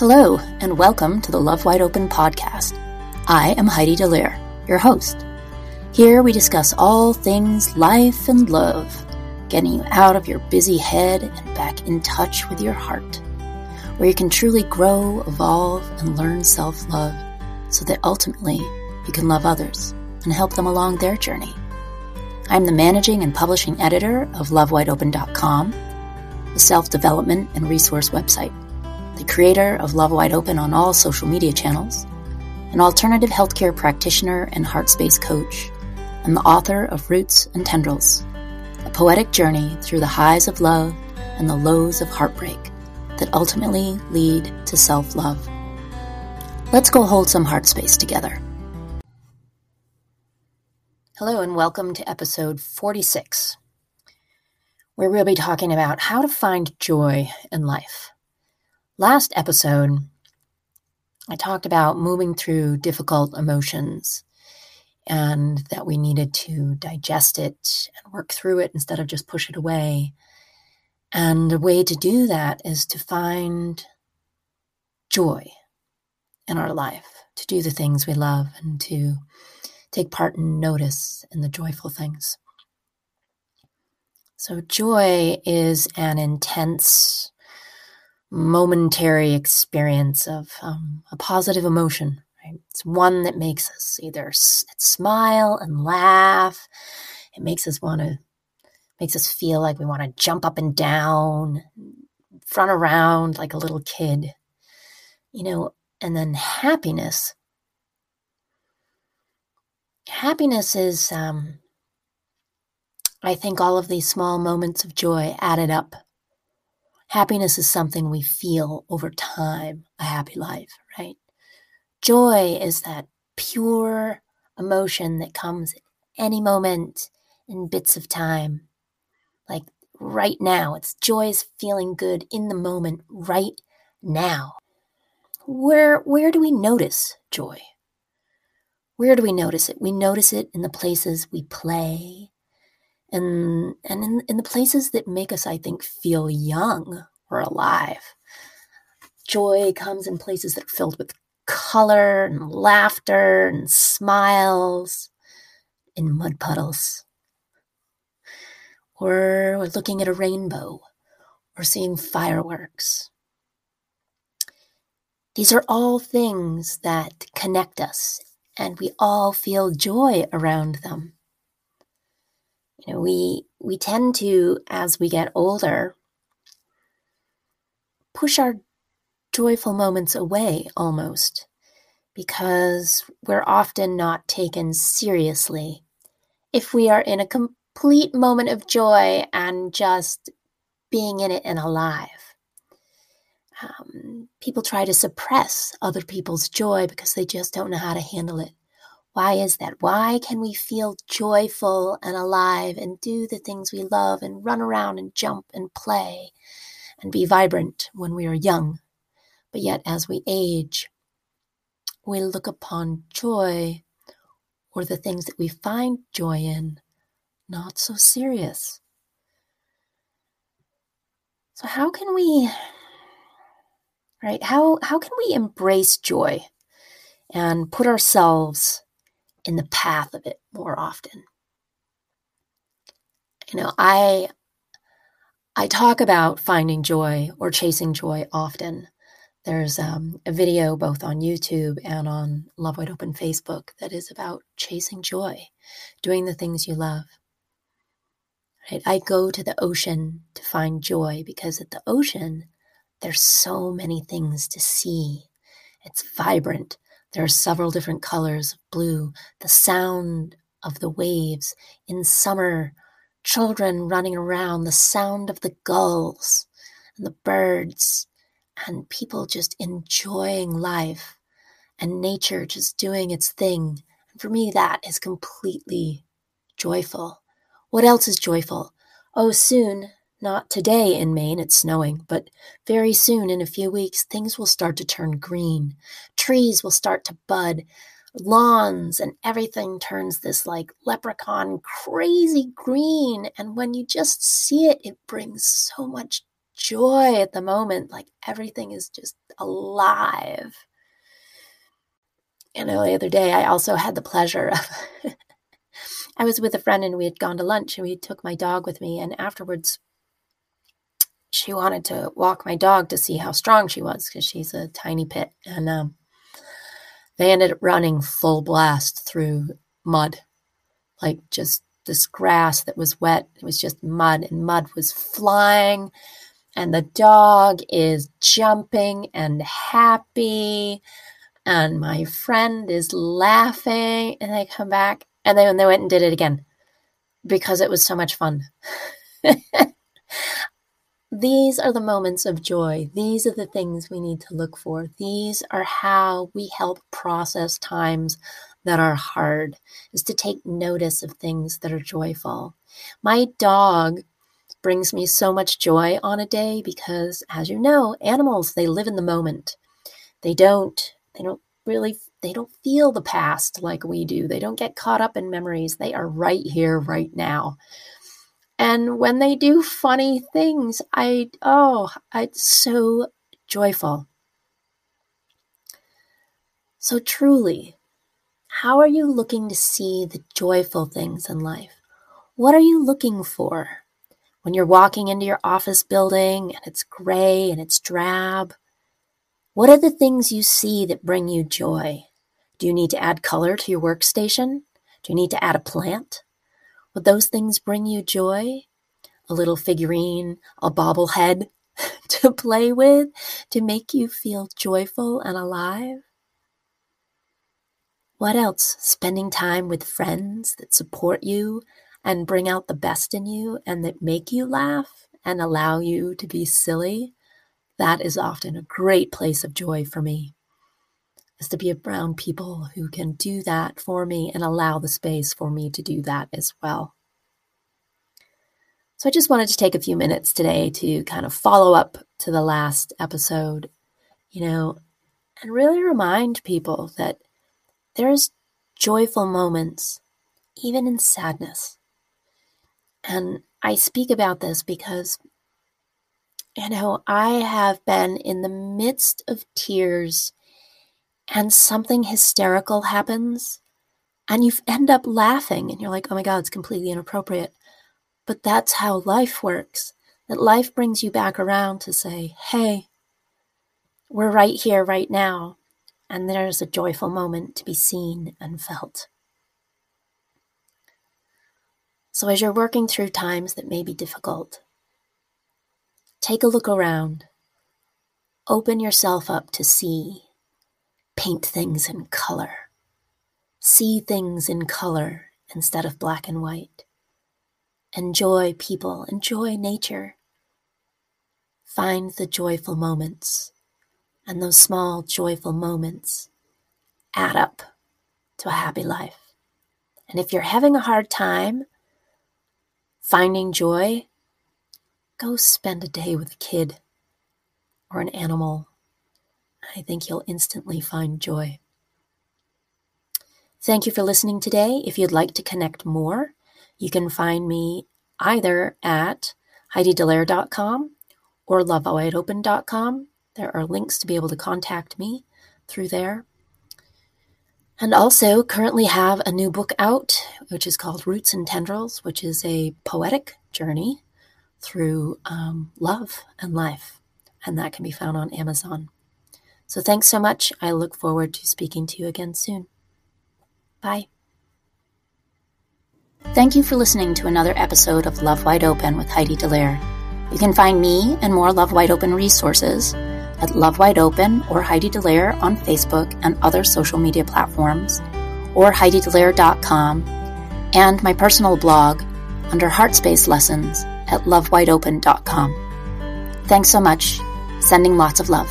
Hello, and welcome to the Love Wide Open podcast. I am Heidi Dallaire, your host. Here we discuss all things life and love, getting you out of your busy head and back in touch with your heart, where you can truly grow, evolve, and learn self love so that ultimately you can love others and help them along their journey. I'm the managing and publishing editor of LoveWideOpen.com, a self development and resource website the creator of Love Wide Open on all social media channels, an alternative healthcare practitioner and heart space coach, and the author of Roots and Tendrils, a poetic journey through the highs of love and the lows of heartbreak that ultimately lead to self love. Let's go hold some heart space together. Hello, and welcome to episode 46, where we'll be talking about how to find joy in life. Last episode, I talked about moving through difficult emotions and that we needed to digest it and work through it instead of just push it away. And a way to do that is to find joy in our life, to do the things we love and to take part and notice in the joyful things. So, joy is an intense momentary experience of um, a positive emotion. Right? It's one that makes us either smile and laugh. It makes us want to, makes us feel like we want to jump up and down, run around like a little kid, you know. And then happiness. Happiness is, um, I think, all of these small moments of joy added up Happiness is something we feel over time, a happy life, right? Joy is that pure emotion that comes at any moment in bits of time. Like right now, it's joy is feeling good in the moment right now. Where where do we notice joy? Where do we notice it? We notice it in the places we play, and and in, in the places that make us i think feel young or alive. Joy comes in places that are filled with color and laughter and smiles in mud puddles. Or looking at a rainbow or seeing fireworks. These are all things that connect us and we all feel joy around them you know, we we tend to, as we get older, push our joyful moments away almost because we're often not taken seriously. If we are in a complete moment of joy and just being in it and alive, um, people try to suppress other people's joy because they just don't know how to handle it. Why is that? Why can we feel joyful and alive and do the things we love and run around and jump and play and be vibrant when we are young? But yet, as we age, we look upon joy or the things that we find joy in not so serious. So, how can we, right? How, how can we embrace joy and put ourselves in the path of it more often. You know, I I talk about finding joy or chasing joy often. There's um, a video both on YouTube and on Love Wide Open Facebook that is about chasing joy, doing the things you love. Right? I go to the ocean to find joy because at the ocean, there's so many things to see. It's vibrant. There are several different colors of blue, the sound of the waves. In summer, children running around, the sound of the gulls and the birds, and people just enjoying life and nature just doing its thing. And for me, that is completely joyful. What else is joyful? Oh, soon not today in Maine, it's snowing, but very soon, in a few weeks, things will start to turn green. Trees will start to bud. Lawns and everything turns this like leprechaun crazy green. And when you just see it, it brings so much joy at the moment. Like everything is just alive. Know, the other day I also had the pleasure of I was with a friend and we had gone to lunch and we took my dog with me and afterwards she wanted to walk my dog to see how strong she was because she's a tiny pit and um, they ended up running full blast through mud. Like just this grass that was wet it was just mud and mud was flying and the dog is jumping and happy and my friend is laughing and they come back and then they went and did it again because it was so much fun these are the moments of joy. These are the things we need to look for. These are how we help process times that are hard, is to take notice of things that are joyful. My dog brings me so much joy on a day because as you know, animals they live in the moment. They don't they don't really they don't feel the past like we do. They don't get caught up in memories. They are right here right now. And when they do funny things, I oh, it's so joyful. So truly, how are you looking to see the joyful things in life? What are you looking for? When you're walking into your office building and it's gray and it's drab, what are the things you see that bring you joy? Do you need to add color to your workstation? Do you need to add a plant? Would those things bring you joy? A little figurine, a bobblehead to play with to make you feel joyful and alive? What else? Spending time with friends that support you and bring out the best in you and that make you laugh and allow you to be silly. That is often a great place of joy for me, is to be around people who can do that for me and allow the space for me to do that as well. So I just wanted to take a few minutes today to kind of follow up to the last episode, you know, and really remind people that there's joyful moments, even in sadness. And I speak about this because, you know, I have been in the midst of tears and something hysterical happens and you end up laughing and you're like, oh my God, it's completely inappropriate. But that's how life works. That life brings you back around to say, hey, we're right here, right now and there's a joyful moment to be seen and felt. So, as you're working through times that may be difficult, take a look around. Open yourself up to see. Paint things in color. See things in color instead of black and white. Enjoy people, enjoy nature. Find the joyful moments and those small, joyful moments add up to a happy life. And if you're having a hard time finding joy, go spend a day with a kid or an animal. I think you'll instantly find joy. Thank you for listening today. If you'd like to connect more, you can find me either at HeidiDallaire.com or lovewideopen.com. There are links to be able to contact me through there. And also, currently have a new book out, which is called Roots and Tendrils, which is a poetic journey through um, love and life. And that can be found on Amazon. So, thanks so much. I look forward to speaking to you again soon. Bye. Thank you for listening to another episode of Love Wide Open with Heidi Dallaire. You can find me and more Love Wide Open resources at Love Wide Open or Heidi Dallaire on Facebook and other social media platforms, or HeidiDallaire.com, and my personal blog under Heartspace Lessons at lovewideopen.com. Thanks so much. Sending lots of love.